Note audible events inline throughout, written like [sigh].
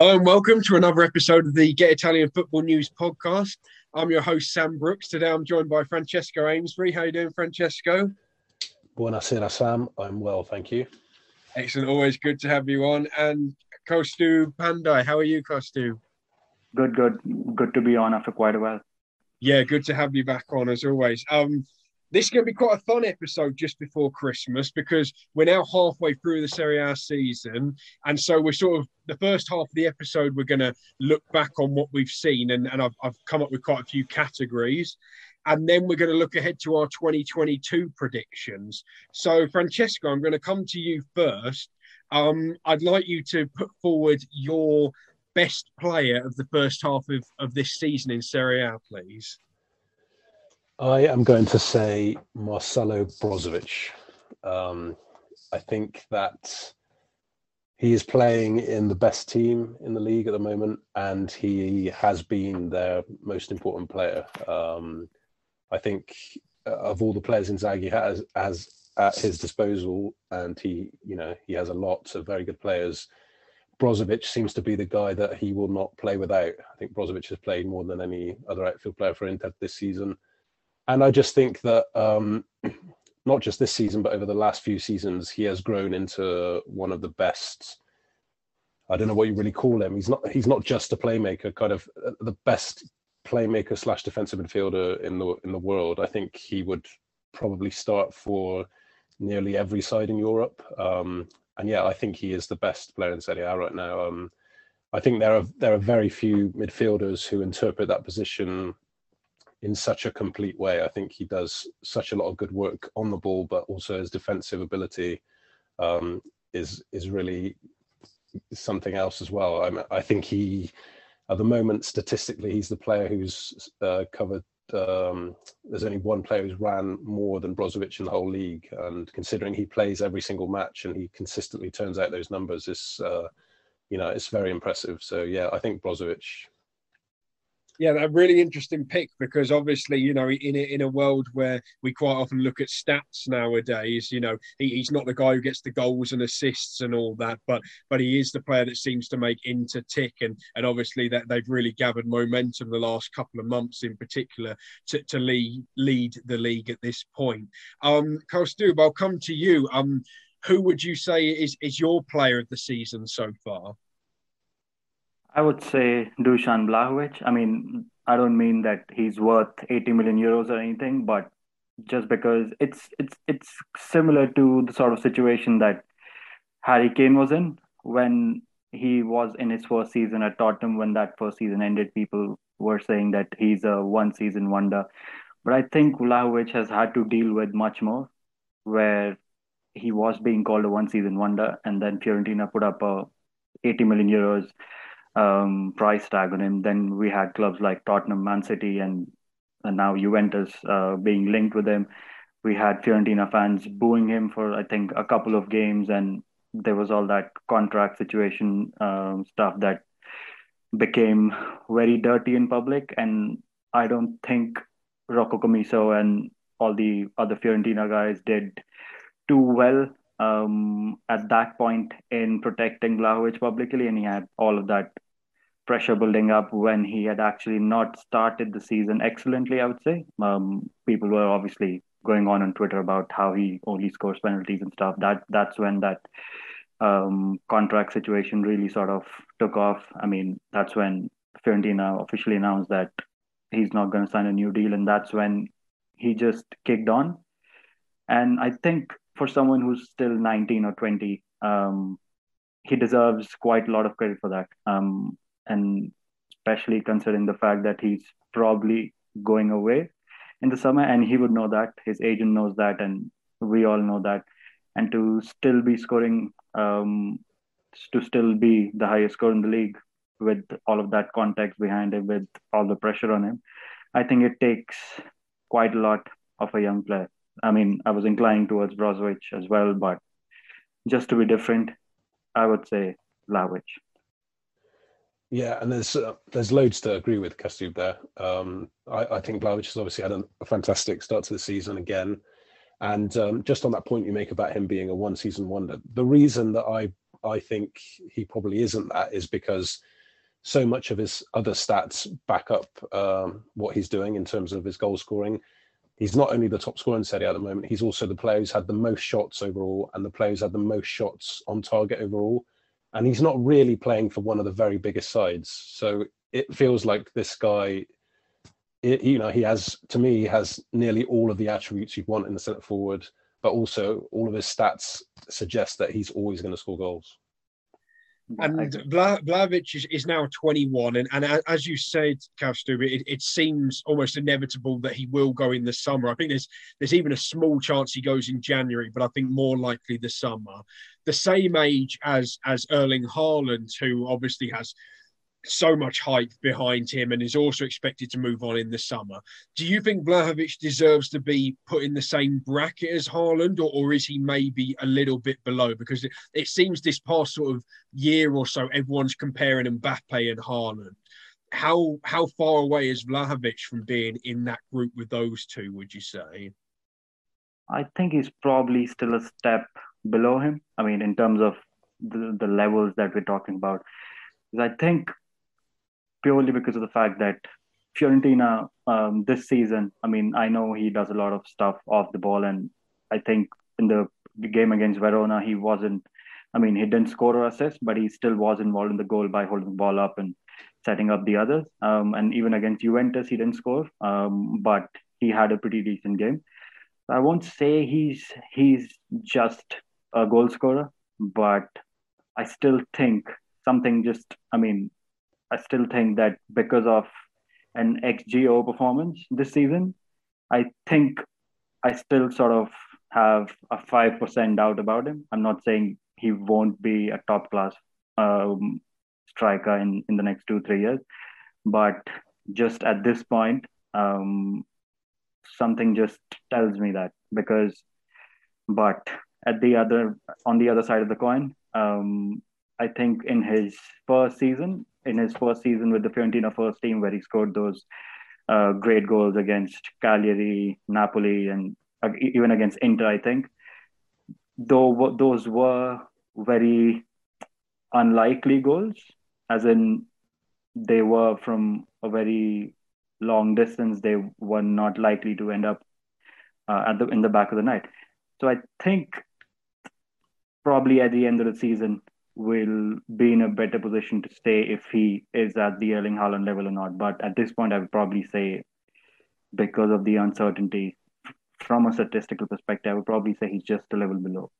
Hello and welcome to another episode of the Get Italian Football News podcast. I'm your host Sam Brooks. Today I'm joined by Francesco Amesbury. How you doing, Francesco? Buonasera, Sam. I'm well, thank you. Excellent. Always good to have you on. And Kaustubh Pandey, how are you, Kaustubh? Good, good, good to be on after quite a while. Yeah, good to have you back on as always. Um, this is going to be quite a fun episode just before Christmas because we're now halfway through the Serie A season. And so we're sort of the first half of the episode, we're going to look back on what we've seen. And, and I've, I've come up with quite a few categories. And then we're going to look ahead to our 2022 predictions. So, Francesco, I'm going to come to you first. Um, I'd like you to put forward your best player of the first half of, of this season in Serie A, please. I am going to say Marcelo Brozovic. Um, I think that he is playing in the best team in the league at the moment, and he has been their most important player. Um, I think uh, of all the players Inzaghi has has at his disposal, and he, you know, he has a lot of very good players. Brozovic seems to be the guy that he will not play without. I think Brozovic has played more than any other outfield player for Inter this season and I just think that um, [clears throat] not just this season, but over the last few seasons, he has grown into one of the best. I don't know what you really call him. He's not. He's not just a playmaker. Kind of uh, the best playmaker slash defensive midfielder in the in the world. I think he would probably start for nearly every side in Europe. Um, and yeah, I think he is the best player in Serie A right now. Um, I think there are there are very few midfielders who interpret that position in such a complete way. I think he does such a lot of good work on the ball, but also his defensive ability um, is is really something else as well. I, I think he, at the moment, statistically, he's the player who's uh, covered. Um, there's only one player who's ran more than Brozovic in the whole league, and considering he plays every single match and he consistently turns out those numbers, is uh, you know it's very impressive. So yeah, I think Brozovic yeah, a really interesting pick because obviously, you know, in a, in a world where we quite often look at stats nowadays, you know, he, he's not the guy who gets the goals and assists and all that, but but he is the player that seems to make Inter tick, and and obviously that they've really gathered momentum the last couple of months in particular to, to lead lead the league at this point. Um, Kaustubh, I'll come to you. Um, who would you say is is your player of the season so far? I would say Dusan Vlahovic. I mean, I don't mean that he's worth 80 million euros or anything, but just because it's it's it's similar to the sort of situation that Harry Kane was in when he was in his first season at Tottenham. When that first season ended, people were saying that he's a one season wonder. But I think Vlahovic has had to deal with much more, where he was being called a one season wonder, and then Fiorentina put up a 80 million euros um, price tag on him. Then we had clubs like Tottenham, Man City, and and now Juventus uh, being linked with him. We had Fiorentina fans booing him for I think a couple of games, and there was all that contract situation um, stuff that became very dirty in public. And I don't think Rocco Commisso and all the other Fiorentina guys did too well um, at that point in protecting Vlahovic publicly, and he had all of that pressure building up when he had actually not started the season excellently. I would say um, people were obviously going on on Twitter about how he only scores penalties and stuff. That that's when that um, contract situation really sort of took off. I mean, that's when Fiorentina officially announced that he's not going to sign a new deal, and that's when he just kicked on. And I think for someone who's still 19 or 20, um, he deserves quite a lot of credit for that. Um, and especially considering the fact that he's probably going away in the summer, and he would know that. His agent knows that, and we all know that. And to still be scoring, um, to still be the highest score in the league with all of that context behind him, with all the pressure on him, I think it takes quite a lot of a young player. I mean, I was inclining towards Brozovic as well, but just to be different, I would say Vlahovic. Yeah, and there's uh, there's loads to agree with Kaustubh there. Um, I, I, think Vlahovic has obviously had a, a, fantastic start to the season again. And um, just on that point you make about him being a one season wonder, the reason that I I think he probably isn't that is because so much of his other stats back up um, what he's doing in terms of his goal scoring. He's not only the top scorer in Serie A at the moment, he's also the player who's had the most shots overall and the player who's had the most shots on target overall. And he's not really playing for one of the very biggest sides. So it feels like this guy, it, you know, he has, to me, he has nearly all of the attributes you'd want in the centre forward, but also all of his stats suggest that he's always going to score goals. And Bla- Vlahovic is, is now 21, and, and as you said, Kaustubh, it, it seems almost inevitable that he will go in the summer. I think there's there's even a small chance he goes in January, but I think more likely the summer. The same age as as Erling Haaland, who obviously has so much hype behind him and is also expected to move on in the summer. Do you think Vlahovic deserves to be put in the same bracket as Haaland, or, or is he maybe a little bit below? Because it, it seems this past sort of year or so, everyone's comparing Mbappe and Haaland. How how far away is Vlahovic from being in that group with those two? Would you say? I think he's probably still a step below him. I mean, in terms of the, the levels that we're talking about. I think purely because of the fact that Fiorentina um, this season, I mean, I know he does a lot of stuff off the ball, and I think in the game against Verona, he wasn't. I mean, he didn't score or assist, but he still was involved in the goal by holding the ball up and setting up the others. Um, and even against Juventus, he didn't score, um, but he had a pretty decent game. I won't say he's he's just a goal scorer, but I still think something just. I mean, I still think that because of an xG overperformance this season, I think I still sort of have a 5% doubt about him. I'm not saying he won't be a top class um, striker in, in the next two, three years. But just at this point, um, something just tells me that because, but at the other, on the other side of the coin, um, I think in his first season, in his first season with the Fiorentina first team, where he scored those uh, great goals against Cagliari, Napoli, and even against Inter, I think. Though those were very unlikely goals, as in they were from a very long distance, they were not likely to end up uh, at the in the back of the net. So I think probably at the end of the season, will be in a better position to stay if he is at the Erling Haaland level or not. But at this point, I would probably say because of the uncertainty from a statistical perspective, I would probably say he's just a level below.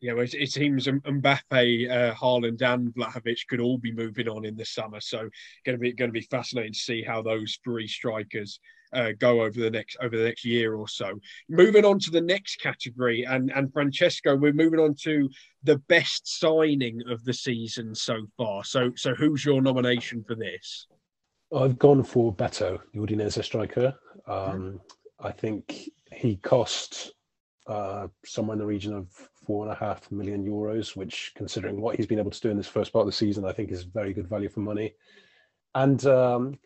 Yeah, well, it seems Mbappe, uh, Haaland, and Vlahovic could all be moving on in the summer. So, going to be going to be fascinating to see how those three strikers uh, go over the next over the next year or so. Moving on to the next category, and and Francesco, we're moving on to the best signing of the season so far. So, so who's your nomination for this? I've gone for Beto, the Udinese striker. Um, I think he cost uh, somewhere in the region of four and a half million euros, which, considering what he's been able to do in this first part of the season, I think is very good value for money. And um,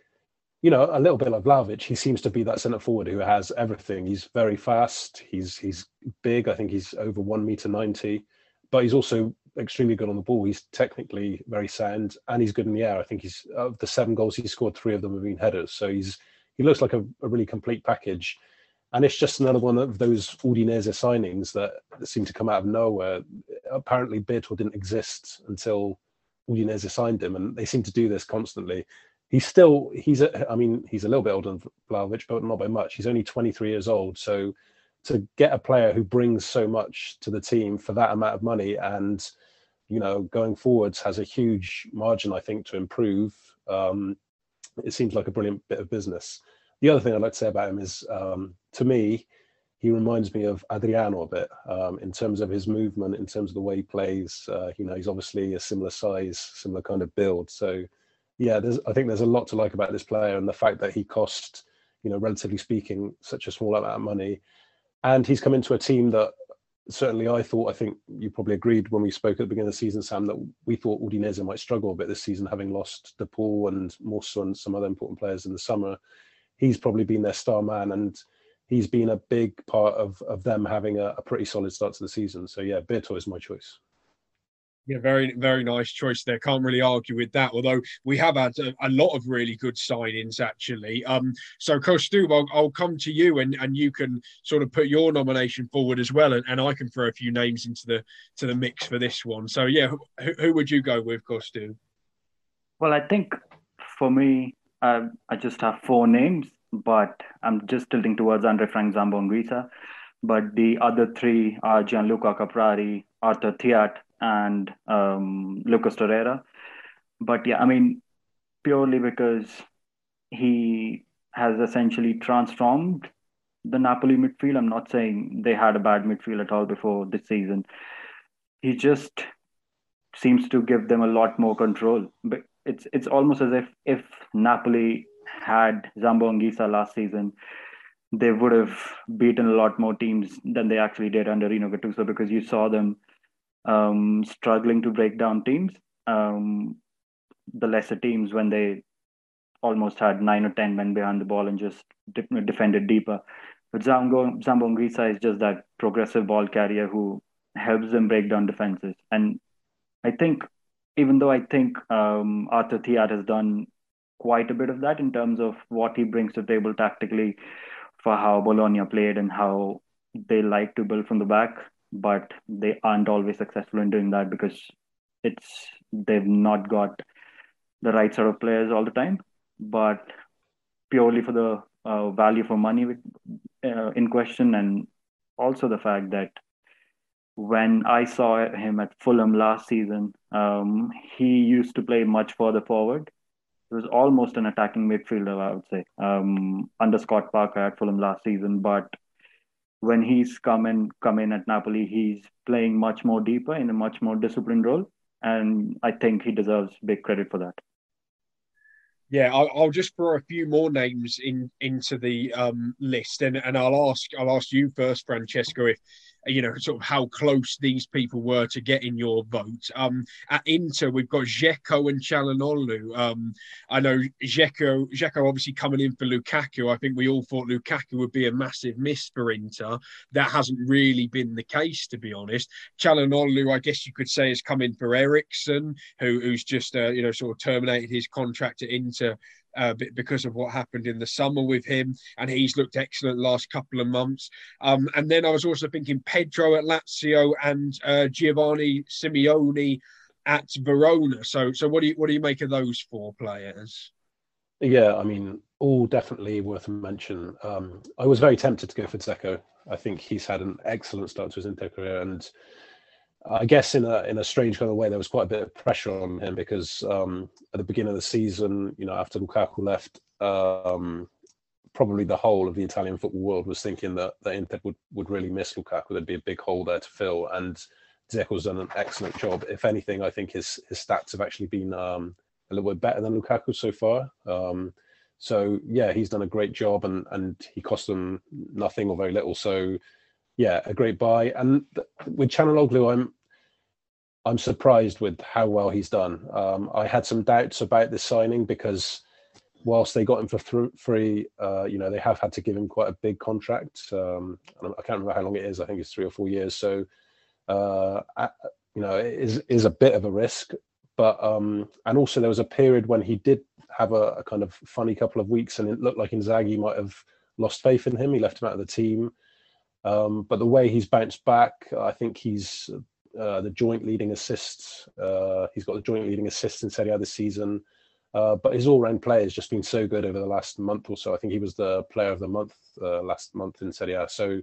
you know, a little bit like Vlahovic, he seems to be that centre forward who has everything. He's very fast. He's he's big. I think he's over one meter ninety, but he's also extremely good on the ball. He's technically very sound, and he's good in the air. I think he's of the seven goals he scored, three of them have been headers. So he's he looks like a, a really complete package. And it's just another one of those Udinese signings that, seem to come out of nowhere. Apparently, Beto didn't exist until Udinese signed him, and they seem to do this constantly. He's still, he's, a, I mean, he's a little bit older than Vlahovic, but not by much. He's only 23 years old. So to get a player who brings so much to the team for that amount of money and, you know, going forwards has a huge margin, I think, to improve, um, it seems like a brilliant bit of business. The other thing I'd like to say about him is, um, to me, he reminds me of Adriano a bit um, in terms of his movement, in terms of the way he plays. Uh, you know, he's obviously a similar size, similar kind of build. So, yeah, I think there's a lot to like about this player and the fact that he cost, you know, relatively speaking, such a small amount of money, and he's come into a team that certainly I thought. I think you probably agreed when we spoke at the beginning of the season, Sam, that we thought Udinese might struggle a bit this season, having lost De Paul and Musso and some other important players in the summer. He's probably been their star man and he's been a big part of of them having a, a pretty solid start to the season. So yeah, Beto is my choice. Yeah, very, very nice choice there. Can't really argue with that. Although we have had a, a lot of really good signings, actually. Um, so, Kaustubh, I'll, I'll, come to you, and, and you can sort of put your nomination forward as well, and, and I can throw a few names into the to the mix for this one. So, yeah, who, who would you go with, Kaustubh? Well, I think for me, uh, I just have four names, but I'm just tilting towards Andre Frank Zambo Anguissa. But the other three are Gianluca Caprari, Arthur Theate, and um, Lucas Torreira. But yeah, I mean, purely because he has essentially transformed the Napoli midfield. I'm not saying they had a bad midfield at all before this season. He just seems to give them a lot more control. But it's it's almost as if if Napoli had Zambo Anguissa last season, they would have beaten a lot more teams than they actually did under Rino Gattuso because you saw them um, struggling to break down teams. Um, the lesser teams when they almost had nine or ten men behind the ball and just de- defended deeper. But Zambo, Zambo is just that progressive ball carrier who helps them break down defenses. And I think, even though I think um, Arthur Theate has done quite a bit of that in terms of what he brings to the table tactically for how Bologna played and how they like to build from the back but they aren't always successful in doing that because it's they've not got the right sort of players all the time. But purely for the uh, value for money uh, in question, and also the fact that when I saw him at Fulham last season, um, he used to play much further forward. He was almost an attacking midfielder, I would say, um, under Scott Parker at Fulham last season. But when he's come in come in at Napoli, he's playing much more deeper in a much more disciplined role, and I think he deserves big credit for that. Yeah, I'll, I'll, just throw a few more names in into the um, list, and, and I'll ask I'll ask you first, Francesco, if you know, sort of how close these people were to getting your vote. Um, at Inter, we've got Dzeko and Calhanoglu. Um, I know Dzeko, Dzeko obviously coming in for Lukaku. I think we all thought Lukaku would be a massive miss for Inter. That hasn't really been the case, to be honest. Calhanoglu, I guess you could say, has come in for Eriksen, who, who's just, uh, you know, sort of terminated his contract at Inter uh, because of what happened in the summer with him, and he's looked excellent last couple of months. Um, and then I was also thinking Pedro at Lazio and uh, Giovanni Simeone at Verona. So, so what do you what do you make of those four players? Yeah, I mean, all definitely worth a mention. Um, I was very tempted to go for Dzeko. I think he's had an excellent start to his Inter career, and I guess in a in a strange kind of way, there was quite a bit of pressure on him because um, at the beginning of the season, you know, after Lukaku left, um, probably the whole of the Italian football world was thinking that that Inter would would really miss Lukaku. There'd be a big hole there to fill, and Dzeko's done an excellent job. If anything, I think his his stats have actually been um, a little bit better than Lukaku so far. Um, so yeah, he's done a great job, and and he cost them nothing or very little. So yeah, a great buy. And with Calhanoglu, I'm I'm surprised with how well he's done. Um, I had some doubts about this signing because whilst they got him for th- free, uh, you know, they have had to give him quite a big contract. Um, I can't remember how long it is. I think it's three or four years. So, uh, you know, it is is a bit of a risk. But um, and also there was a period when he did have a, a kind of funny couple of weeks, and it looked like Inzaghi might have lost faith in him. He left him out of the team. Um, but the way he's bounced back, I think he's uh, the joint leading assists. Uh, he's got the joint leading assists in Serie A this season. Uh, but his all-round play has just been so good over the last month or so. I think he was the player of the month uh, last month in Serie A. So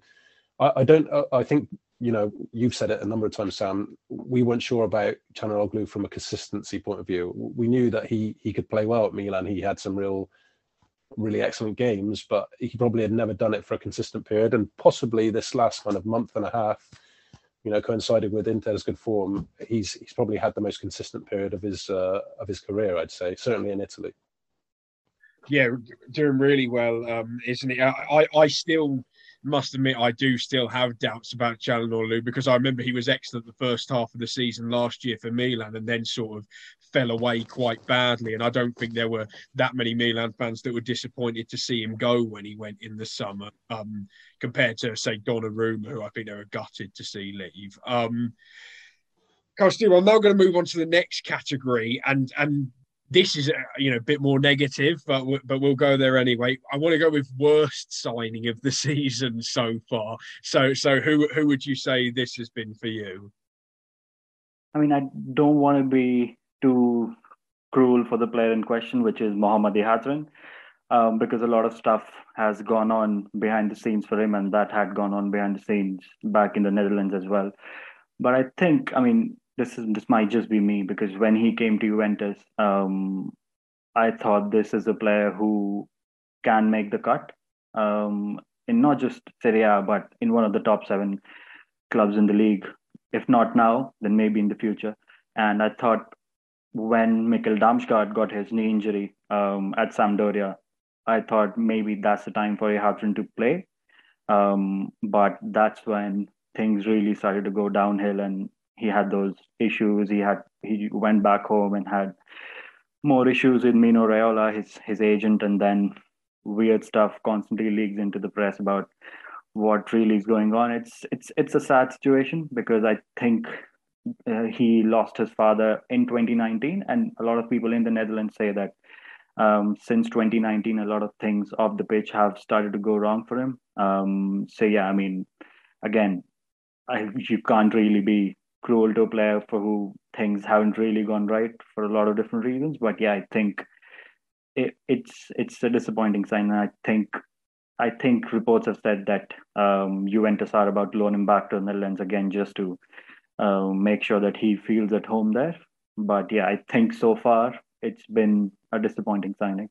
I, I don't. Uh, I think you know you've said it a number of times, Sam. We weren't sure about Calhanoglu from a consistency point of view. We knew that he he could play well at Milan. He had some real really excellent games, but he probably had never done it for a consistent period. And possibly this last kind of month and a half, you know, coincided with Inter's good form, he's he's probably had the most consistent period of his uh, of his career, I'd say, certainly in Italy. Yeah, doing really well, um, isn't he? I, I still must admit I do still have doubts about Calhanoglu because I remember he was excellent the first half of the season last year for Milan and then sort of fell away quite badly. And I don't think there were that many Milan fans that were disappointed to see him go when he went in the summer, um, compared to say Donnarumma, who I think they were gutted to see leave. Um, Carl I'm now going to move on to the next category, and and this is you know a bit more negative, but but we'll go there anyway. I want to go with worst signing of the [laughs] season so far. So so who who would you say this has been for you? I mean, I don't want to be too cruel for the player in question, which is Mohamed Ihattaren, um, because a lot of stuff has gone on behind the scenes for him, and that had gone on behind the scenes back in the Netherlands as well. But I think, I mean, this is this might just be me because when he came to Juventus, um, I thought this is a player who can make the cut um, in not just Serie A but in one of the top seven clubs in the league. If not now, then maybe in the future. And I thought when Mikkel Damsgaard got his knee injury um, at Sampdoria, I thought maybe that's the time for Johansson to play. Um, but that's when things really started to go downhill and he had those issues. He had he went back home and had more issues with Mino Raiola, his his agent, and then weird stuff constantly leaks into the press about what really is going on. It's it's it's a sad situation because I think uh, he lost his father in 2019, and a lot of people in the Netherlands say that um, since 2019, a lot of things off the pitch have started to go wrong for him. Um, so yeah, I mean, again, I, you can't really be cruel to a player for who things haven't really gone right for a lot of different reasons. But yeah, I think it, it's it's a disappointing sign. And I think I think reports have said that um, Juventus are about to loan him back to the Netherlands again just to uh, make sure that he feels at home there. But yeah, I think so far it's been a disappointing signing.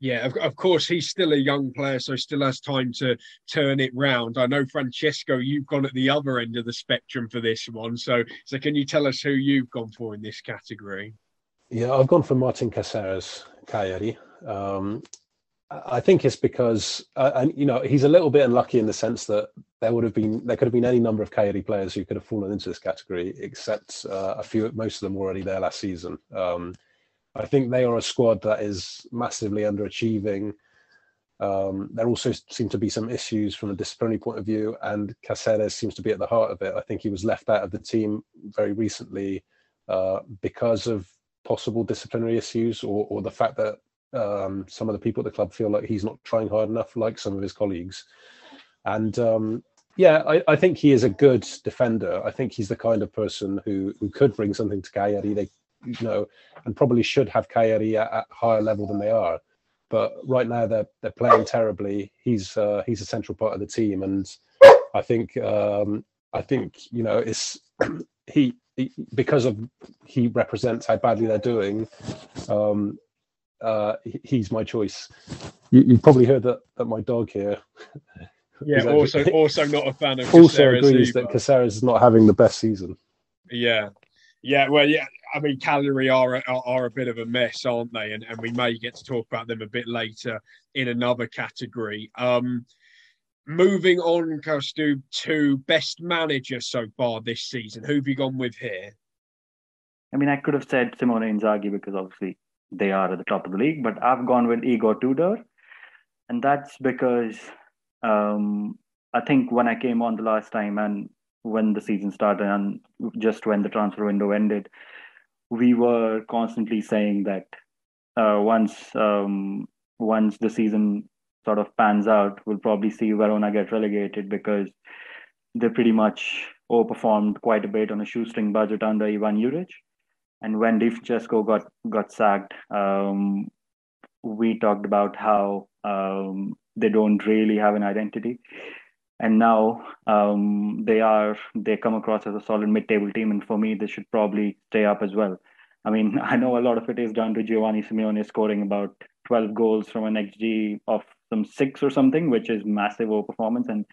Yeah, of, of, course, he's still a young player, so still has time to turn it round. I know, Francesco, you've gone at the other end of the spectrum for this one. So, so can you tell us who you've gone for in this category? Yeah, I've gone for Martin Caceres Cagliari. Um, I think it's because, uh, and you know, he's a little bit unlucky in the sense that there would have been, there could have been any number of Cagliari players who could have fallen into this category, except uh, a few, most of them were already there last season. Um, I think they are a squad that is massively underachieving. Um, there also seem to be some issues from a disciplinary point of view, and Caceres seems to be at the heart of it. I think he was left out of the team very recently uh, because of possible disciplinary issues or, or the fact that um, some of the people at the club feel like he's not trying hard enough, like some of his colleagues. And um, yeah, I, I, think he is a good defender. I think he's the kind of person who who could bring something to Cagliari. They you know, and probably should have Cagliari at, at higher level than they are. But right now they're they're playing terribly. He's uh, he's a central part of the team, and I think um, I think you know it's [clears throat] he, he, because of he represents how badly they're doing. Um, uh, he's my choice. You, you probably heard that that my dog here. [laughs] Yeah, also [laughs] also not a fan of. Also agrees either. that Caceres is not having the best season. Yeah, yeah, well, yeah. I mean, Cagliari are, are, are a bit of a mess, aren't they? And and we may get to talk about them a bit later in another category. Um, moving on, Kaustubh, to best manager so far this season. Who have you gone with here? I mean, I could have said Simone Inzaghi because obviously they are at the top of the league, but I've gone with Igor Tudor, and that's because um, I think when I came on the last time and when the season started and just when the transfer window ended, we were constantly saying that uh, once um, once the season sort of pans out, we'll probably see Verona get relegated because they pretty much overperformed quite a bit on a shoestring budget under Ivan Juric. And when Di Francesco got got sacked, um, we talked about how um, they don't really have an identity. And now um, they are they come across as a solid mid-table team. And for me they should probably stay up as well. I mean [laughs] i know a lot of it is down to giovanni simeone scoring about 12 goals from an xg of some six or something which is massive performance and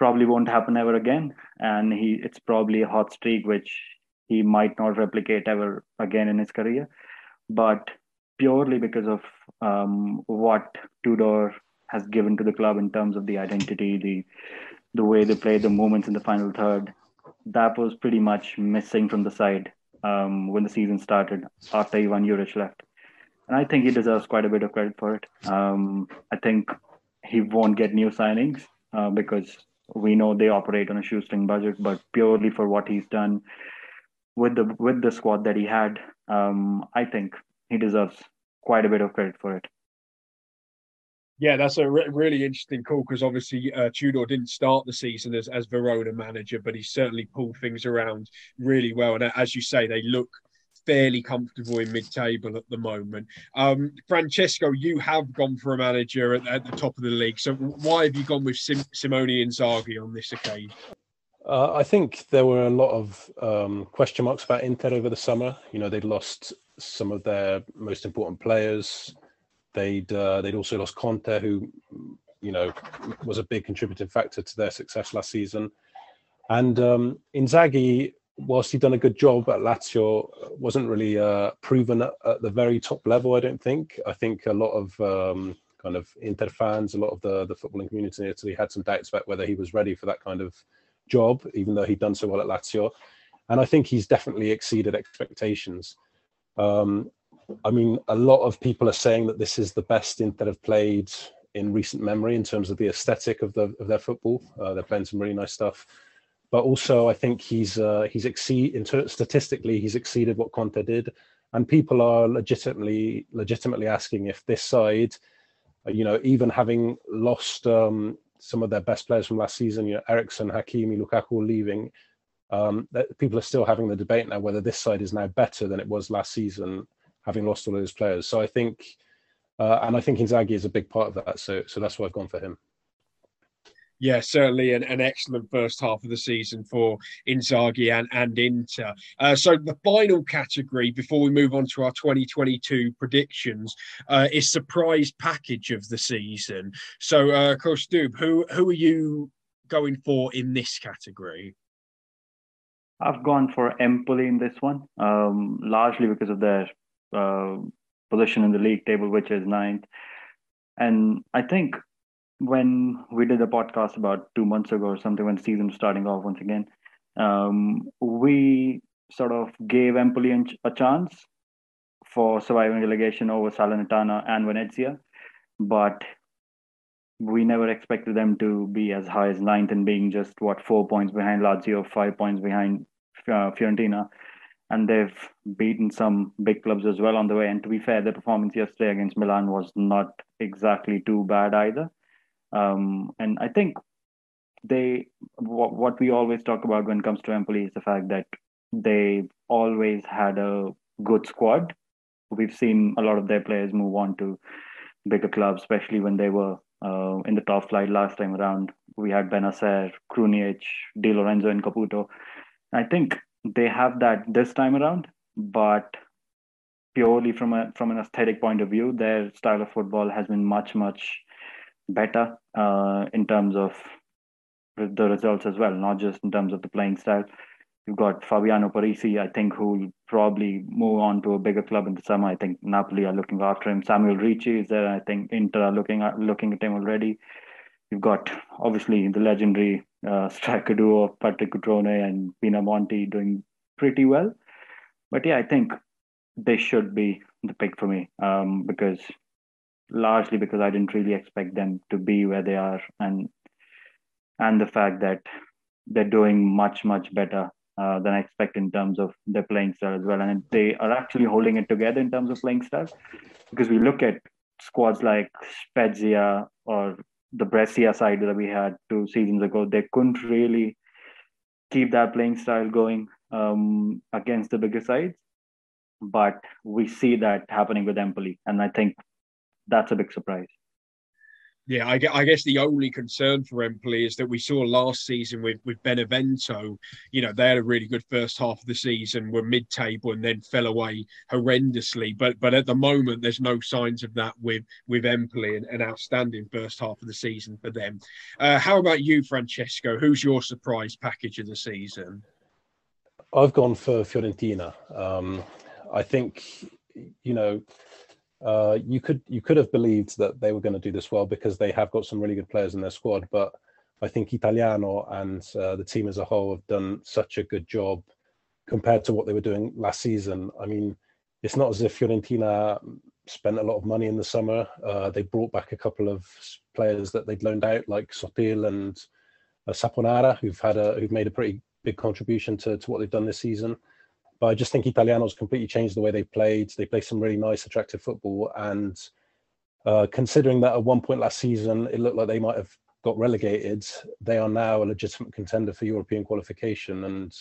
probably won't happen ever again. And he it's probably a hot streak which he might not replicate ever again in his career but purely because of um, what tudor has given to the club in terms of the identity, the the way they play, the moments in the final third. That was pretty much missing from the side um, when the season started after Ivan Juric left. And I think he deserves quite a bit of credit for it. Um, I think he won't get new signings uh, because we know they operate on a shoestring budget, but purely for what he's done with the with the squad that he had, um, I think he deserves quite a bit of credit for it. Yeah, that's a re- really interesting call because obviously uh, Tudor didn't start the season as, as Verona manager, but he certainly pulled things around really well. And as you say, they look fairly comfortable in mid-table at the moment. Um, Francesco, you have gone for a manager at, at, the top of the league. So why have you gone with Sim- Simone Inzaghi on this occasion? Uh, I think there were a lot of um, question marks about Inter over the summer. You know, they'd lost some of their most important players. They'd uh, they'd also lost Conte, who you know was a big contributing factor to their success last season. And um, Inzaghi whilst he'd done a good job at Lazio, wasn't really uh, proven at, at, the very top level. I don't think. I think a lot of um, kind of Inter fans, a lot of the the footballing community in Italy had some doubts about whether he was ready for that kind of job, even though he'd done so well at Lazio. And I think he's definitely exceeded expectations. Um, I mean, a lot of people are saying that this is the best Inter have played in recent memory in terms of the aesthetic of the of their football. Uh, they're playing some really nice stuff but also I think he's uh, he's exceed statistically he's exceeded what Conte did, and people are legitimately legitimately asking if this side, uh, you know, even having lost um, some of their best players from last season, you know, Eriksen, Hakimi, Lukaku leaving, um, that people are still having the debate now whether this side is now better than it was last season, having lost all those players. So I think, uh, and I think Inzaghi is a big part of that. So so that's why I've gone for him yeah, certainly an, an excellent first half of the season for Inzaghi and, and Inter. Uh, so the final category before we move on to our 2022 predictions uh, is surprise package of the season. So, uh, Kaustubh, who who are you going for in this category? I've gone for Empoli in this one, um, largely because of their uh, position in the league table, which is ninth. And I think when we did the podcast about two months ago or something, when the season was starting off once again, um, we sort of gave Empoli a chance for surviving relegation over Salernitana and Venezia, but we never expected them to be as high as ninth and being just what four points behind Lazio, five points behind uh, Fiorentina, and they've beaten some big clubs as well on the way. And to be fair, the performance yesterday against Milan was not exactly too bad either. Um, and I think they what, what we always talk about when it comes to Empoli is the fact that they always had a good squad. We've seen a lot of their players move on to bigger clubs, especially when they were uh, in the top flight last time around. We had Bennacer, Krunic, Di Lorenzo, and Caputo. I think they have that this time around, but purely from a from an aesthetic point of view, their style of football has been much much better uh, in terms of the results as well, not just in terms of the playing style. You've got Fabiano Parisi, I think, who will probably move on to a bigger club in the summer. I think Napoli are looking after him. Samuele Ricci is there. I think Inter are looking at looking at him already. You've got obviously the legendary uh, striker duo of Patrick Cutrone and Pinamonti doing pretty well. But yeah, I think they should be the pick for me um, because largely because I didn't really expect them to be where they are, and and the fact that they're doing much much better uh, than I expect in terms of their playing style as well, and they are actually holding it together in terms of playing style, because we look at squads like Spezia or the Brescia side that we had two seasons ago, they couldn't really keep that playing style going um, against the bigger sides. But we see that happening with Empoli, and I think that's a big surprise. Yeah, I, I, guess the only concern for Empoli is that we saw last season with with Benevento. You know, they had a really good first half of the season, were mid-table, and then fell away horrendously. But but at the moment, there's no signs of that with with Empoli, and an outstanding first half of the season for them. Uh, how about you, Francesco? Who's your surprise package of the season? I've gone for Fiorentina. Um, I think you know uh, you could you could have believed that they were going to do this well because they have got some really good players in their squad. But I think Italiano and uh, the team as a whole have done such a good job compared to what they were doing last season. I mean, it's not as if Fiorentina spent a lot of money in the summer. Uh, they brought back a couple of players that they'd loaned out, like Sotil and uh, Saponara, who've had a who've made a pretty big contribution to, to what they've done this season. But I just think Italiano's completely changed the way they played. They play some really nice, attractive football. And uh, considering that at one point last season, it looked like they might have got relegated, they are now a legitimate contender for European qualification. And,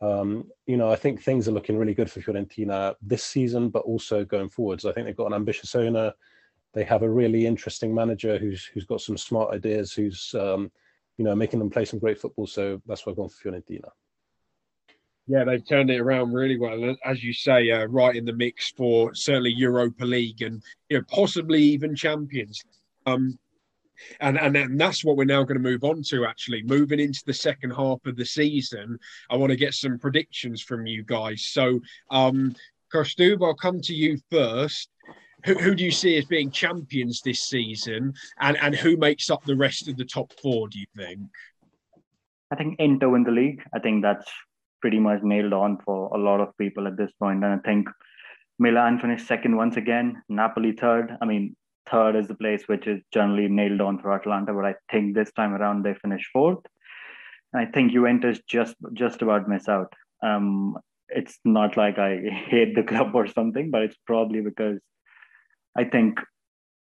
um, you know, I think things are looking really good for Fiorentina this season, but also going forwards. I think they've got an ambitious owner. They have a really interesting manager who's who's got some smart ideas, who's um, you know making them play some great football. So that's why I've gone for Fiorentina. Yeah, they've turned it around really well, as you say, uh, right in the mix for certainly Europa League and you know possibly even Champions. Um, and, and and that's what we're now going to move on to. Actually, moving into the second half of the season, I want to get some predictions from you guys. So, um, Kaustubh, I'll come to you first. Who, who do you see as being champions this season, and and who makes up the rest of the top four? Do you think? I think Inter win the league. I think that's pretty much nailed on for a lot of people at this point. And I think Milan finished second once again, Napoli third. I mean, third is the place which is generally nailed on for Atalanta, but I think this time around they finished fourth. And I think Juventus just just about miss out. Um, it's not like I [laughs] hate the club or something, but it's probably because I think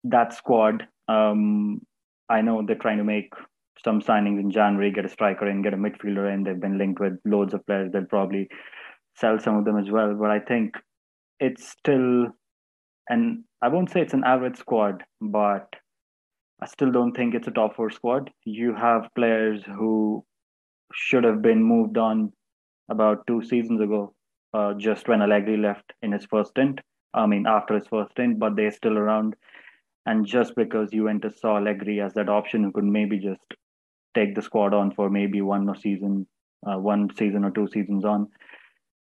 that squad. Um, I know they're trying to make some signings in January, get a striker in, get a midfielder in. They've been linked with loads of players. They'll probably sell some of them as well. But I think it's still, and I won't say it's an average squad, but I still don't think it's a top four squad. You have players who should have been moved on about two seasons ago, uh, just when Allegri left in his first stint. I mean, after his first stint, but they're still around. And just because Juventus saw Allegri as that option who could maybe just take the squad on for maybe one or season, uh, one season or two seasons on.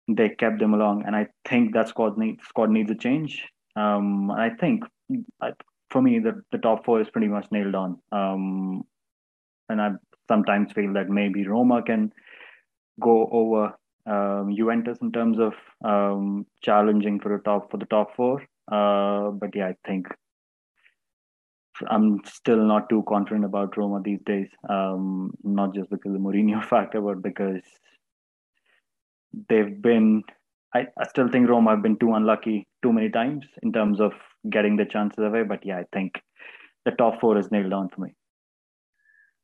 They kept them along, and I think that squad needs squad needs a change. Um, I think I, for me, the, the top four is pretty much nailed on. Um, and I sometimes feel that maybe Roma can go over um, Juventus in terms of um, challenging for the top for the top four. Uh, but yeah, I think I'm still not too confident about Roma these days. Um, not just because of the Mourinho [laughs] factor, but because they've been. I, I still think Roma have been too unlucky too many times in terms of getting the chances away. But yeah, I think the top four is nailed down for me.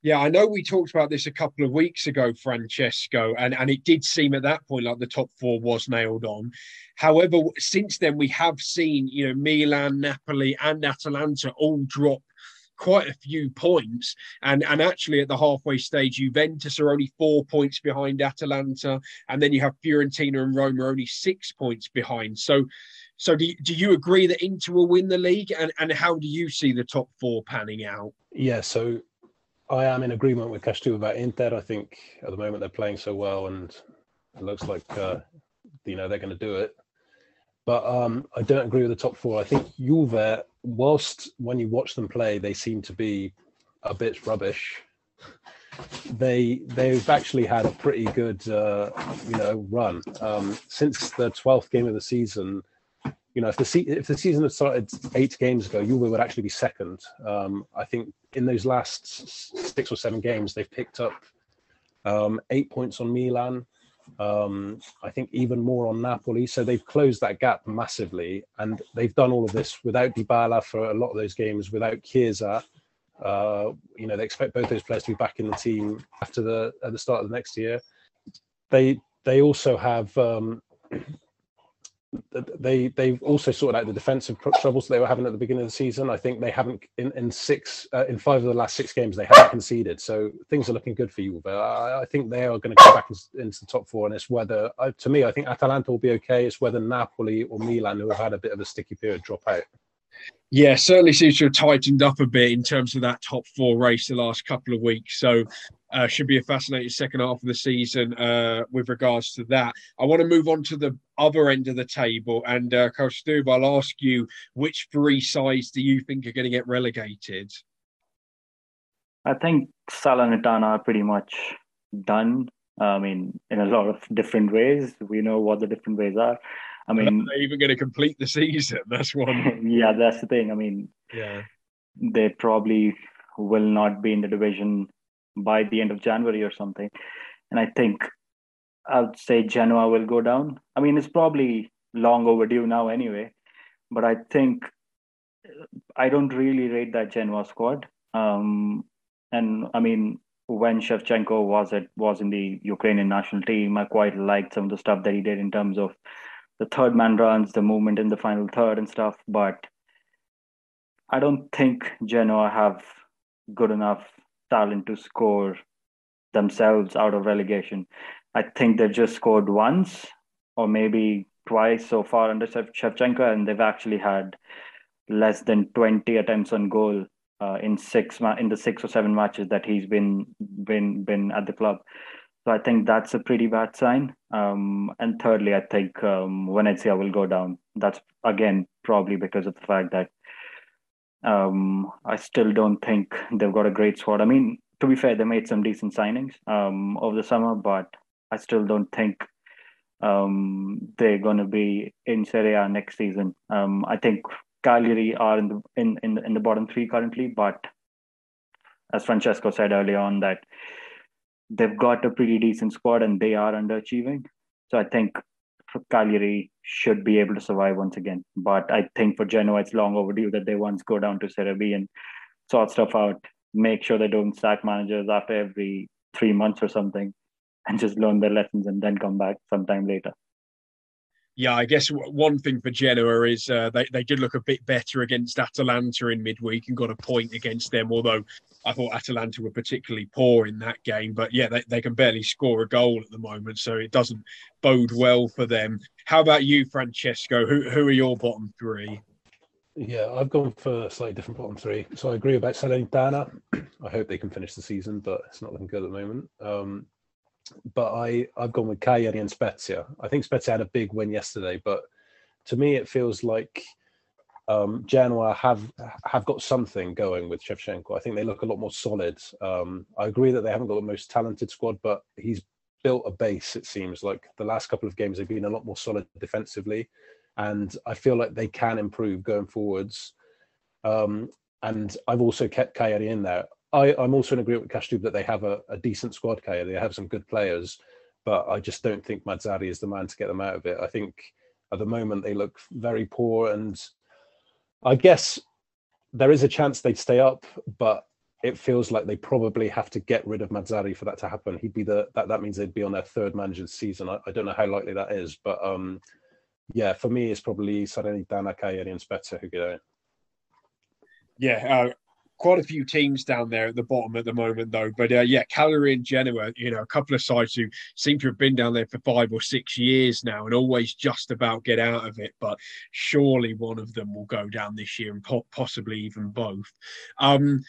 Yeah, I know we talked about this a couple of weeks ago, Francesco, and, and it did seem at that point like the top four was nailed on. However, since then we have seen, you know, Milan, Napoli, and Atalanta all drop quite a few points. And and actually at the halfway stage, Juventus are only four points behind Atalanta, and then you have Fiorentina and Roma only six points behind. So so do do you agree that Inter will win the league? And and how do you see the top four panning out? Yeah, so I am in agreement with Kaustubh about Inter. I think at the moment they're playing so well, and it looks like uh, you know they're going to do it. But um, I don't agree with the top four. I think Juve, whilst when you watch them play, they seem to be a bit rubbish. They they've actually had a pretty good uh, you know run um, since the twelfth game of the season you know, if the se- if the season had started eight games ago, Juve would actually be second. Um, I think in those last six or seven games, they've picked up um, eight points on Milan. Um, I think even more on Napoli. So they've closed that gap massively, and they've done all of this without Dybala for a lot of those games, without Chiesa. Uh, you know, they expect both those players to be back in the team after the at the start of the next year. They they also have um, they they've also sorted out the defensive troubles they were having at the beginning of the season. I think they haven't in in six uh, in five of the last six games they haven't conceded, so things are looking good for you. But I, I think they are going to come back into the top four, and it's whether uh, to me I think Atalanta will be okay. It's whether Napoli or Milan, who have had a bit of a sticky period, drop out. Yeah, certainly seems to have tightened up a bit in terms of that top four race the last couple of weeks. So uh, should be a fascinating second half of the season uh, with regards to that. I want to move on to the other end of the table. And uh, Kaustubh, I'll ask you which three sides do you think are going to get relegated? I think Salernitana are pretty much done. I mean, in a lot of different ways. We know what the different ways are. I mean, they're even going to complete the season. [laughs] That's one. [laughs] yeah, that's the thing. I mean, yeah, they probably will not be in the division by the end of January or something. And I think I'd say Genoa will go down. I mean, it's probably long overdue now anyway, but I think I don't really rate that Genoa squad. Um, and I mean, when Shevchenko was at was in the Ukrainian national team, I quite liked some of the stuff that he did in terms of the third man runs, the movement in the final third and stuff. But I don't think Genoa have good enough talent to score themselves out of relegation. I think they've just scored once or maybe twice so far under Shevchenko, and they've actually had less than 20 attempts on goal uh, in six ma- in the six or seven matches that he's been been been at the club. So I think that's a pretty bad sign. Um, and thirdly, I think um, Venezia will go down. That's again probably because of the fact that um, I still don't think they've got a great squad. I mean, to be fair, they made some decent signings um, over the summer, but I still don't think um, they're going to be in Serie A next season. Um, I think Cagliari are in the in, in the, in the bottom three currently, but as Francesco said earlier on, that they've got a pretty decent squad and they are underachieving. So I think Cagliari should be able to survive once again. But I think for Genoa, it's long overdue that they once go down to Serie B and sort stuff out. Make sure they don't sack managers after every three months or something, and just learn their lessons and then come back sometime later yeah, I guess one thing for Genoa is uh, they, they did look a bit better against Atalanta in midweek and got a point against them, although I thought Atalanta were particularly poor in that game. But yeah, they, they can barely score a goal at the moment, so it doesn't bode well for them. How about you, Francesco? Who, who are your bottom three? Yeah, I've gone for slightly different bottom three. So I agree about Salernitana. [clears throat] I hope they can finish the season, but it's not looking good at the moment. Um, but I I've gone with Cagliari and Spezia. I think Spezia had a big win yesterday, but to me it feels like um, Genoa have have got something going with Shevchenko. I think they look a lot more solid. Um, I agree that they haven't got the most talented squad, but he's built a base. It seems like the last couple of games they've been a lot more solid defensively, and I feel like they can improve going forwards. Um, and I've also kept Cagliari in there. I, I'm also in agreement with Kaustubh that they have a, a decent squad, Kaya. They have some good players, but I just don't think Mazzarri is the man to get them out of it. I think at the moment they look very poor, and I guess there is a chance they'd stay up, but it feels like they probably have to get rid of Mazzarri for that to happen. He'd be the that that means they'd be on their third manager's season. I, I don't know how likely that is, but um, yeah, for me, it's probably Salernitana, Cagliari, and Spezia who get out. Yeah, uh, quite a few teams down there at the bottom at the moment, though. But uh, yeah, Cagliari and Genoa, you know, a couple of sides who seem to have been down there for five or six years now and always just about get out of it. But surely one of them will go down this year and po- possibly even both. Um,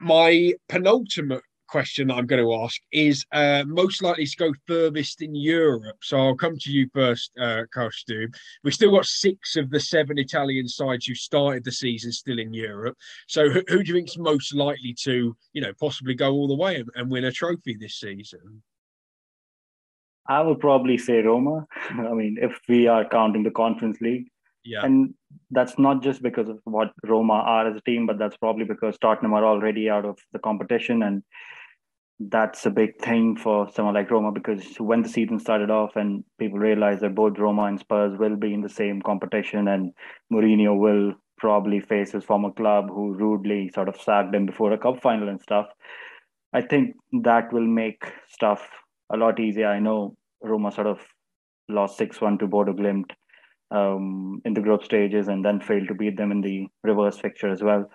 my penultimate question that I'm going to ask is uh, most likely to go furthest in Europe. So I'll come to you first, uh, We've still got six of the seven Italian sides who started the season still in Europe. So who, who do you think is most likely to, you know, possibly go all the way and, and win a trophy this season? I would probably say Roma. I mean, if we are counting the Conference League. Yeah. And that's not just because of what Roma are as a team, but that's probably because Tottenham are already out of the competition and that's a big thing for someone like Roma because when the season started off and people realized that both Roma and Spurs will be in the same competition and Mourinho will probably face his former club who rudely sort of sacked him before a cup final and stuff. I think that will make stuff a lot easier. I know Roma sort of lost 6 1 to Bodo Glimt um, in the group stages and then failed to beat them in the reverse fixture as well.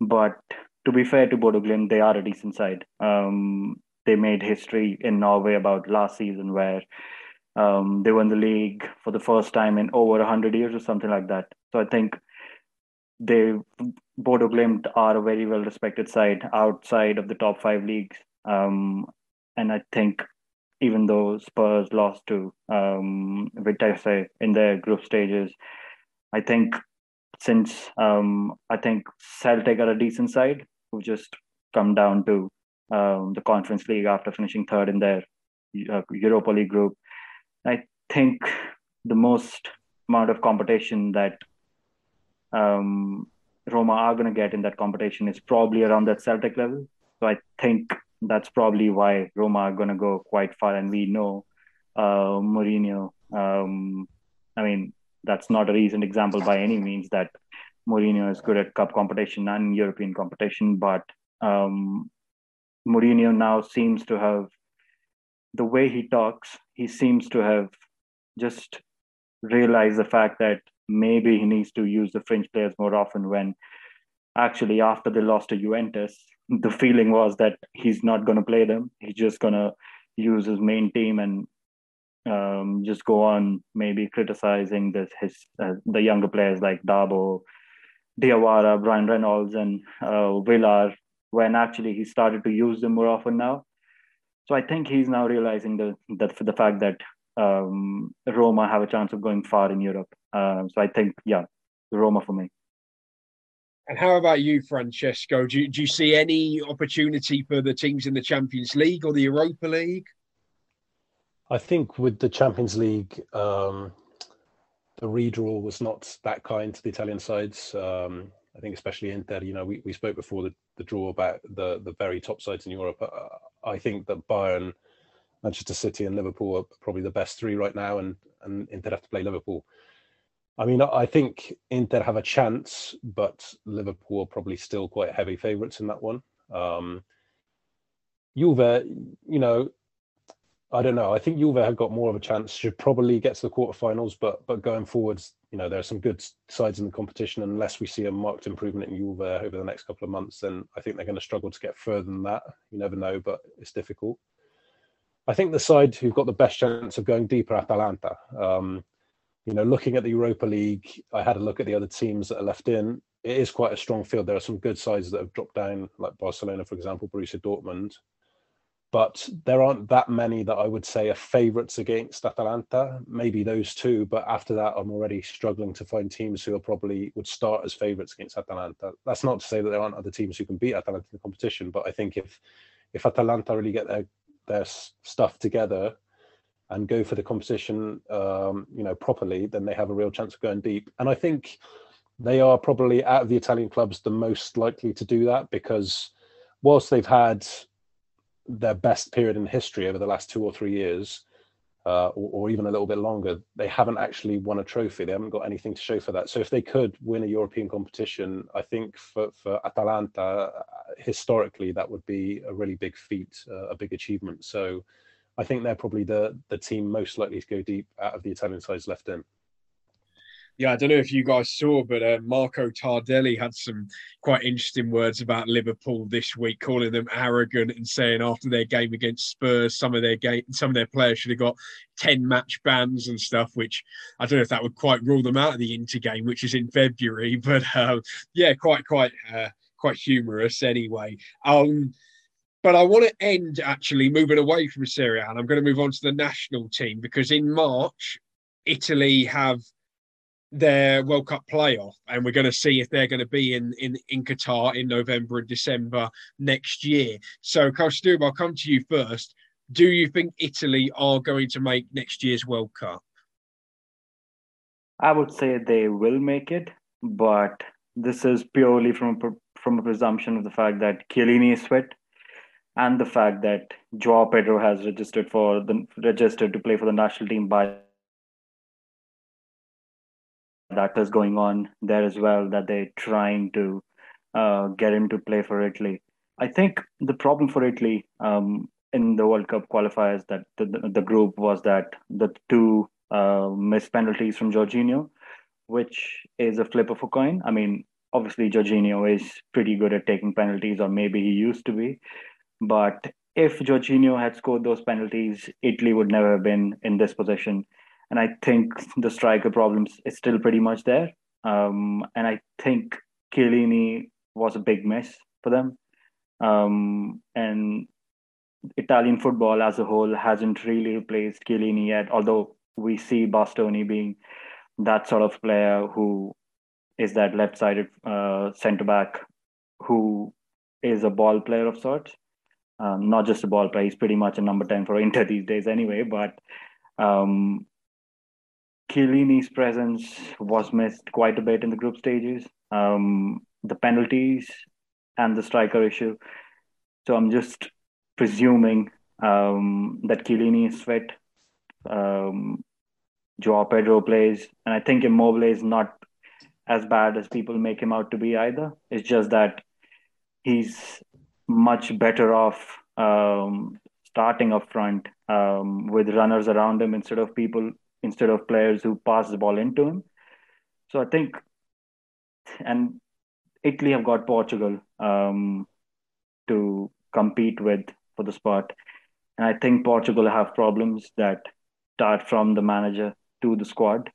But to be fair to Bodo Glimt, they are a decent side. Um, they made history in Norway about last season where um, they won the league for the first time in over 100 years or something like that. So I think they Bodo Glimt are a very well respected side outside of the top five leagues. Um, and I think even though Spurs lost to um, Vitesse in their group stages, I think since um, I think Celtic are a decent side, who just come down to um, the Conference League after finishing third in their uh, Europa League group. I think the most amount of competition that um, Roma are going to get in that competition is probably around that Celtic level. So I think that's probably why Roma are going to go quite far. And we know uh, Mourinho. Um, I mean, that's not a recent example by any means that Mourinho is good at cup competition and European competition, but um, Mourinho now seems to have the way he talks. He seems to have just realized the fact that maybe he needs to use the French players more often. When actually, after they lost to Juventus, the feeling was that he's not going to play them. He's just going to use his main team and um, just go on maybe criticizing this his uh, the younger players like Darboe, Diawara, Bryan Reynolds, and uh, Villar. When actually he started to use them more often now. So I think he's now realizing the that the fact that um, Roma have a chance of going far in Europe. Um, so I think yeah, Roma for me. And how about you, Francesco? Do you, do you see any opportunity for the teams in the Champions League or the Europa League? I think with the Champions League, um, the redraw was not that kind to the Italian sides. Um, I think especially Inter, you know, we, we spoke before the, the draw about the, the very top sides in Europe. Uh, I think that Bayern, Manchester City and Liverpool are probably the best three right now and, and Inter have to play Liverpool. I mean, I think Inter have a chance, but Liverpool are probably still quite heavy favourites in that one. Um, Juve, you know, I don't know. I think Juve have got more of a chance. Should probably get to the quarterfinals, but but going forwards, you know, there are some good sides in the competition. Unless we see a marked improvement in Juve over the next couple of months, then I think they're going to struggle to get further than that. You never know, but it's difficult. I think the side who've got the best chance of going deeper, Atalanta. Um, you know, looking at the Europa League, I had a look at the other teams that are left in. It is quite a strong field. There are some good sides that have dropped down, like Barcelona, for example, Borussia Dortmund but there aren't that many that I would say are favourites against Atalanta. Maybe those two, but after that, I'm already struggling to find teams who are probably would start as favourites against Atalanta. That's not to say that there aren't other teams who can beat Atalanta in the competition, but I think if if Atalanta really get their their stuff together and go for the competition, um, you know, properly, then they have a real chance of going deep. And I think they are probably out of the Italian clubs the most likely to do that because whilst they've had their best period in history over the last two or three years, uh, or, or, even a little bit longer, they haven't actually won a trophy. They haven't got anything to show for that. So if they could win a European competition, I think for, for Atalanta, uh, historically, that would be a really big feat, uh, a big achievement. So I think they're probably the the team most likely to go deep out of the Italian sides left in yeah, I don't know if you guys saw, but uh, Marco Tardelli had some quite interesting words about Liverpool this week, calling them arrogant and saying after their game against Spurs, some of their game, some of their players should have got ten match bans and stuff. Which I don't know if that would quite rule them out of the Inter game, which is in February. [laughs] But uh, yeah, quite quite uh, quite humorous anyway. Um, but I want to end actually moving away from Serie A, and I'm going to move on to the national team because in March, Italy have their World Cup playoff, and we're going to see if they're going to be in in in Qatar in November and December next year. So, Kaustubh, I'll come to you first. Do you think Italy are going to make next year's World Cup? I would say they will make it, but this is purely from a, from a presumption of the fact that Chiellini is fit, and the fact that Joao Pedro has registered for the registered to play for the national team by that is going on there as well that they're trying to uh, get him to play for Italy. I think the problem for Italy um, in the World Cup qualifiers that the, the group was that the two uh, missed penalties from Jorginho, which is a flip of a coin. I mean, obviously Jorginho is pretty good at taking penalties, or maybe he used to be. But if Jorginho had scored those penalties, Italy would never have been in this position and I think the striker problems is still pretty much there. Um, and I think Chiellini was a big miss for them. Um, and Italian football as a whole hasn't really replaced Chiellini yet, although we see Bastoni being that sort of player who is that left-sided uh, centre back who is a ball player of sorts. Um, not just a ball player; he's pretty much a number ten for Inter these days, anyway. But um, Chiellini's presence was missed quite a bit in the group stages. Um, the penalties and the striker issue. So I'm just presuming um, that Chiellini is fit Um, Joao Pedro plays, and I think Immobile is not as bad as people make him out to be either. It's just that he's much better off um, starting up front um, with runners around him instead of people instead of players who pass the ball into him. So I think, and Italy have got Portugal um, to compete with for the spot, and I think Portugal have problems that start from the manager to the squad,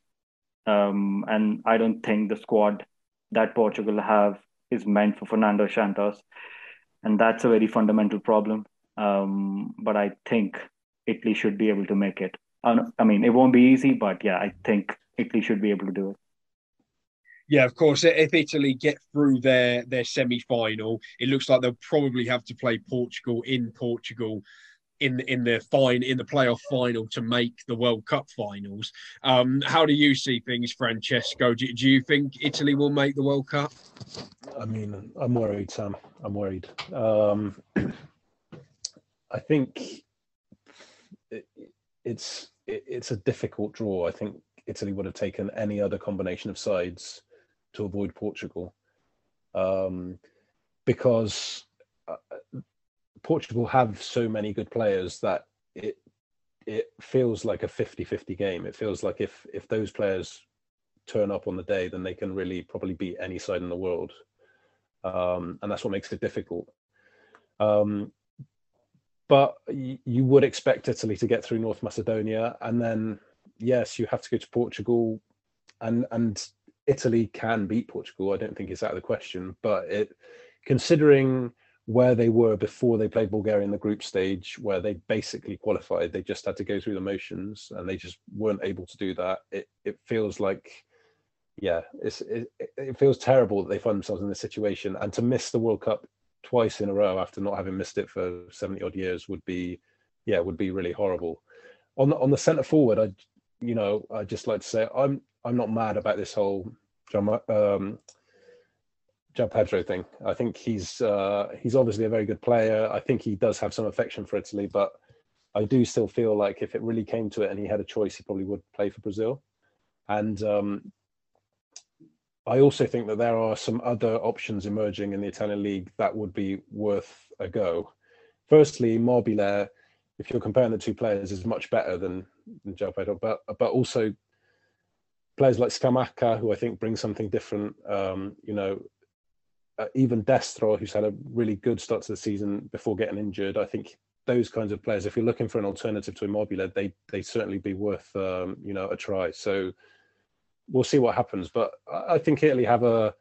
um, and I don't think the squad that Portugal have is meant for Fernando Santos, and that's a very fundamental problem. Um, but I think Italy should be able to make it. I mean, it won't be easy, but yeah, I think Italy should be able to do it. Yeah, of course. If Italy get through their their semi final, it looks like they'll probably have to play Portugal in Portugal in in the fine in the playoff final to make the World Cup finals. Um, how do you see things, Francesco? Do, do, you think Italy will make the World Cup? I mean, I'm worried, Sam. I'm worried. Um, [clears throat] I think it, it's it, it's a difficult draw. I think Italy would have taken any other combination of sides to avoid Portugal, um, because uh, Portugal have so many good players that it it feels like a 50-50 game. It feels like if if those players turn up on the day, then they can really probably beat any side in the world, um, and that's what makes it difficult. Um, but you would expect Italy to get through North Macedonia, and then yes, you have to go to Portugal, and and Italy can beat Portugal. I don't think it's out of the question, but it considering where they were before they played Bulgaria in the group stage, where they basically qualified, they just had to go through the motions, and they just weren't able to do that. It it feels like, yeah, it's it, it feels terrible that they find themselves in this situation, and to miss the World Cup twice in a row after not having missed it for 70 odd years would be yeah would be really horrible on the on the center forward i you know i just like to say i'm i'm not mad about this whole John, um João Pedro thing. I think he's uh, he's obviously a very good player. I think he does have some affection for Italy, but I do still feel like if it really came to it and he had a choice, he probably would play for Brazil. And um, I also think that there are some other options emerging in the Italian league that would be worth a go. Firstly, Mobile, if you're comparing the two players, is much better than, than but but also players like Scamacca, who I think bring something different. Um, you know, uh, even Destro, who's had a really good start to the season before getting injured. I think those kinds of players, if you're looking for an alternative to Immobile, they they certainly be worth um, you know a try. So we'll see what happens. But I think Italy have a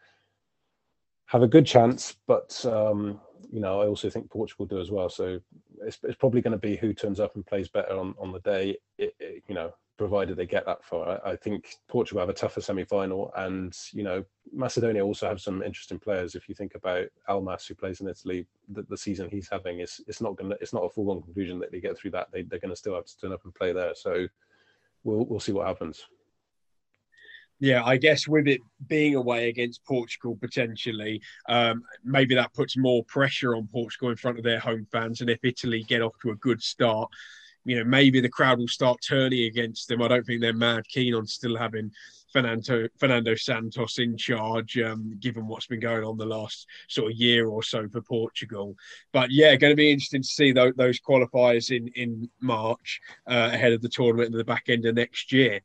have a good chance. But um, you know, I also think Portugal do as well. So it's, it's probably going to be who turns up and plays better on, on the day. It, it, you know, provided they get that far. I, I think Portugal have a tougher semi-final, and you know, Macedonia also have some interesting players. If you think about Elmas, who plays in Italy, the, the season he's having is it's not going to it's not a foregone conclusion that they get through that. They, they're going to still have to turn up and play there. So we'll we'll see what happens yeah, I guess with it being away against Portugal potentially, um, maybe that puts more pressure on Portugal in front of their home fans. And if Italy get off to a good start, you know, maybe the crowd will start turning against them. I don't think they're mad keen on still having Fernando Fernando Santos in charge, um, given what's been going on the last sort of year or so for Portugal. But yeah, going to be interesting to see those, those qualifiers in in March uh, ahead of the tournament at the back end of next year.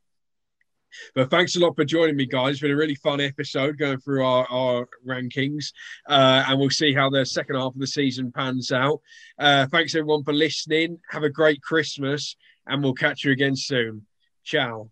But thanks a lot for joining me, guys. It's been a really fun episode going through our, our rankings, uh, and we'll see how the second half of the season pans out. Uh, thanks everyone for listening. Have a great Christmas, and we'll catch you again soon. Ciao.